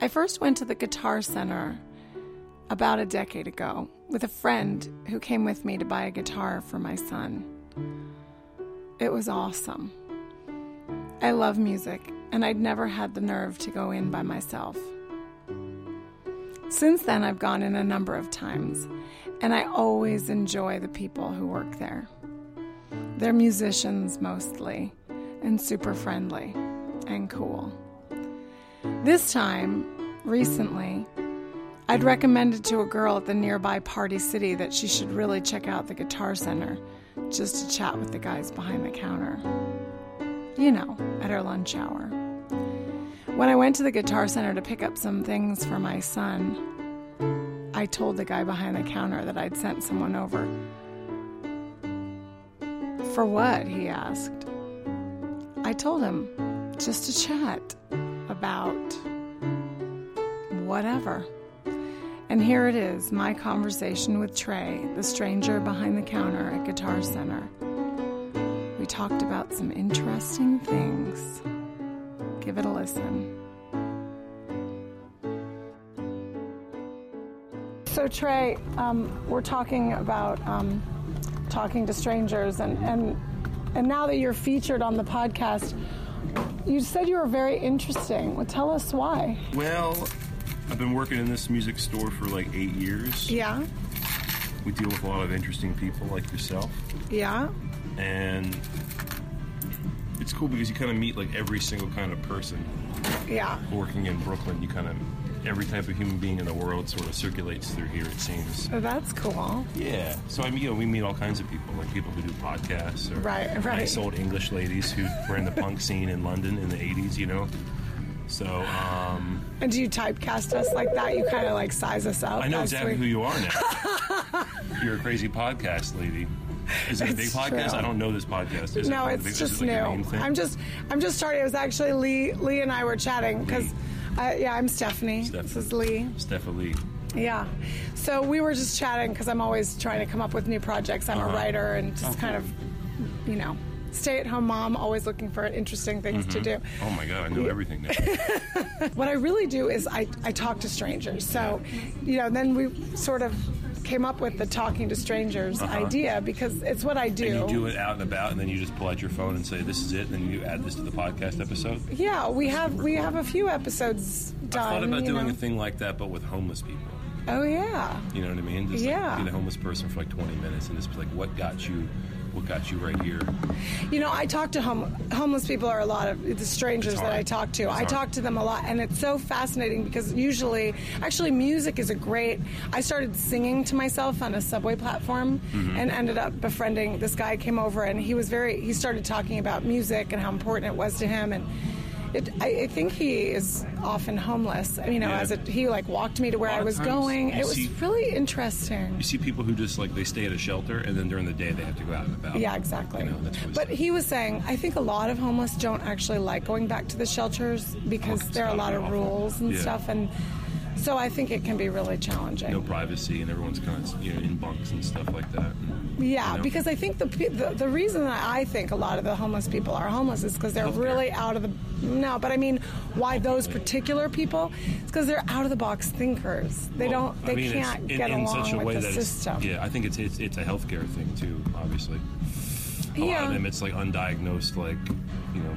I first went to the Guitar Center about a decade ago with a friend who came with me to buy a guitar for my son. It was awesome. I love music, and I'd never had the nerve to go in by myself. Since then, I've gone in a number of times, and I always enjoy the people who work there. They're musicians mostly, and super friendly and cool. This time, recently, I'd recommended to a girl at the nearby Party City that she should really check out the Guitar Center just to chat with the guys behind the counter. You know, at her lunch hour. When I went to the Guitar Center to pick up some things for my son, I told the guy behind the counter that I'd sent someone over. For what? he asked. I told him just to chat about whatever. And here it is my conversation with Trey, the stranger behind the counter at Guitar Center. We talked about some interesting things. Give it a listen. So, Trey, um, we're talking about um, talking to strangers, and, and, and now that you're featured on the podcast, you said you were very interesting. Well, tell us why. Well, I've been working in this music store for like eight years. Yeah, We deal with a lot of interesting people like yourself, yeah, and it's cool because you kind of meet like every single kind of person yeah. working in Brooklyn. You kind of every type of human being in the world sort of circulates through here. It seems. Oh, that's cool. Yeah. So I mean, you know, we meet all kinds of people, like people who do podcasts, or Right, right. nice old English ladies who were in the punk scene in London in the '80s. You know. So um, And do you typecast us like that? You kind of like size us up. I know exactly we- who you are now. You're a crazy podcast lady. Is it a big podcast? true. I don't know this podcast. Is No, it it's just like new. I'm just, I'm just starting. It was actually Lee. Lee and I were chatting because, uh, yeah, I'm Stephanie. This Stephanie. is Lee. Stephanie. Yeah. So we were just chatting because I'm always trying to come up with new projects. I'm a Uh-huh. writer and just Oh, kind of, you know, stay-at-home mom, always looking for interesting things to do. Oh my god, I know everything now. What I really do is I, I talk to strangers. So, you know, then we sort of came up with the talking to strangers idea because it's what I do. Uh-huh. And you do it out and about, and then you just pull out your phone and say, "This is it," and then you add this to the podcast episode. Yeah, we have we have a few episodes done. I thought about doing know. a thing like that, but with homeless people. Oh yeah, You know what I mean? Just Yeah. like, be the homeless person for like 20 minutes, and just be like, "What got you? What got you right here?" you know I talk to hom- homeless people are a lot of the strangers that. I talk to. It's I hard. talk to them a lot, and it's so fascinating because usually, actually, music is a great. I started singing to myself on a subway platform, Mm-hmm. and ended up befriending this guy. Came over, and he was very. He started talking about music and how important it was to him, and. It, I, I think he is often homeless. You know, Yeah. as a, he like walked me to where I was going. It was see- really interesting. You see people who just like they stay at a shelter, and then during the day they have to go out and about. Yeah, exactly. You know, but he was saying, I think a lot of homeless don't actually like going back to the shelters because there are a lot of awful. rules and Yeah. stuff, and so I think it can be really challenging. no privacy, and everyone's kind of you know in bunks and stuff like that. Yeah, you know? because I think the, the the reason that I think a lot of the homeless people are homeless is because they're Healthcare. really out of the no, but I mean, why those particular people? It's because they're out of the box thinkers. They Well, don't, they I mean, can't in, get in along such a with way the that system. Yeah, I think it's, it's it's a healthcare thing too. Obviously, a lot Yeah. of them it's like undiagnosed, like you know,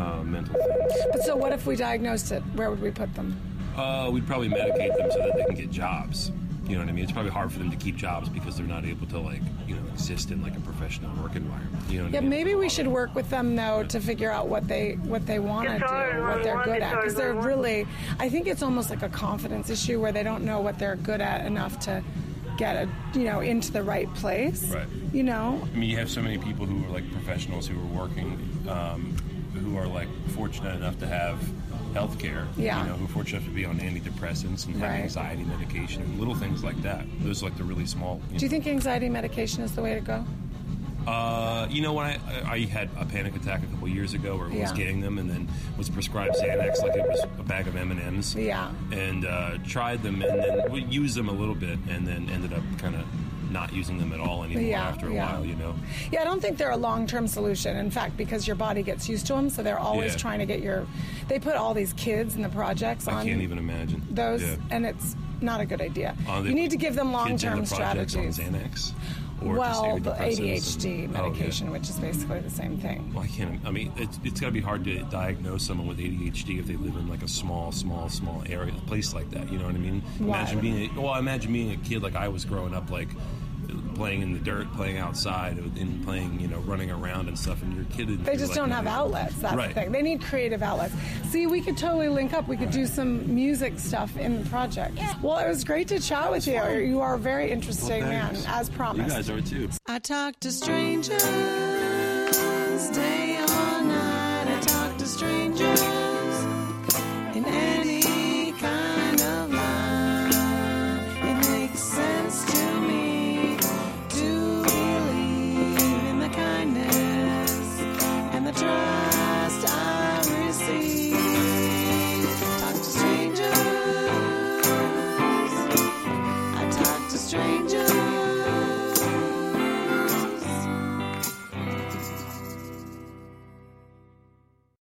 uh, mental things. But so, what if we diagnosed it? Where would we put them? Uh, we'd probably medicate them so that they can get jobs. You know what I mean? It's probably hard for them to keep jobs because they're not able to like you know exist in like a professional work environment. You know what Yeah, I mean? maybe we should work with them though to figure out what they what they want to do, what they're one good at, because they're guitar, really. I think it's almost like a confidence issue where they don't know what they're good at enough to get a you know into the right place. Right. You know. I mean, you have so many people who are like professionals who are working, um, who are like fortunate enough to have health care. Yeah. You know, who are fortunate enough to be on antidepressants and have Right. anxiety medication and little things like that. Those are like the really small. You Do you think anxiety medication is the way to go? Uh, you know, when I, I had a panic attack a couple years ago where I was Yeah. getting them and then was prescribed Xanax like it was a bag of M&Ms. Yeah. And uh, tried them and then we used them a little bit and then ended up kind of not using them at all anymore Yeah, after a yeah. while. You know. Yeah, I don't think they're a long term solution. In fact, because your body gets used to them, so they're always Yeah. trying to get your. They put all these kids in the projects I on can't even imagine those, and it's not a good idea. You need to give them long term the strategies. On Xanax or well, the ADHD and- oh, yeah. medication, which is basically the same thing. Well, I can't. I mean, it's, it's got to be hard to diagnose someone with ADHD if they live in like a small, small, small area, place like that. You know what I mean? Why? Imagine being. A, well, imagine being a kid like I was growing up, like playing in the dirt, playing outside, and playing, you know, running around and stuff. And you're a kid, they just like, don't have know, outlets. That's Right. the thing. They need creative outlets. See, we could totally link up. We could do some music stuff in the project. Well, it was great to chat with you. You are a very interesting man, thanks. as You promised. guys are too. I talk to strangers day or night. I talk to strangers